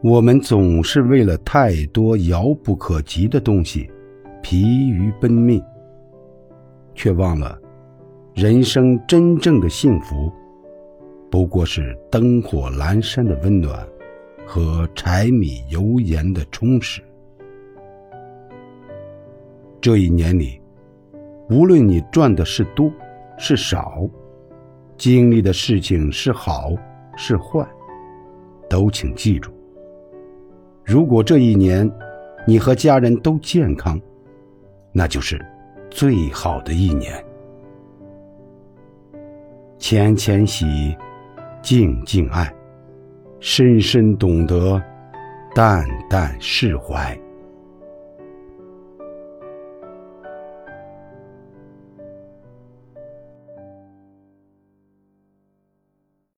我们总是为了太多遥不可及的东西，疲于奔命，却忘了，人生真正的幸福，不过是灯火阑珊的温暖，和柴米油盐的充实。这一年里，无论你赚的是多是少，经历的事情是好是坏，都请记住。如果这一年，你和家人都健康，那就是最好的一年。浅浅喜，静静爱，深深懂得，淡淡释怀。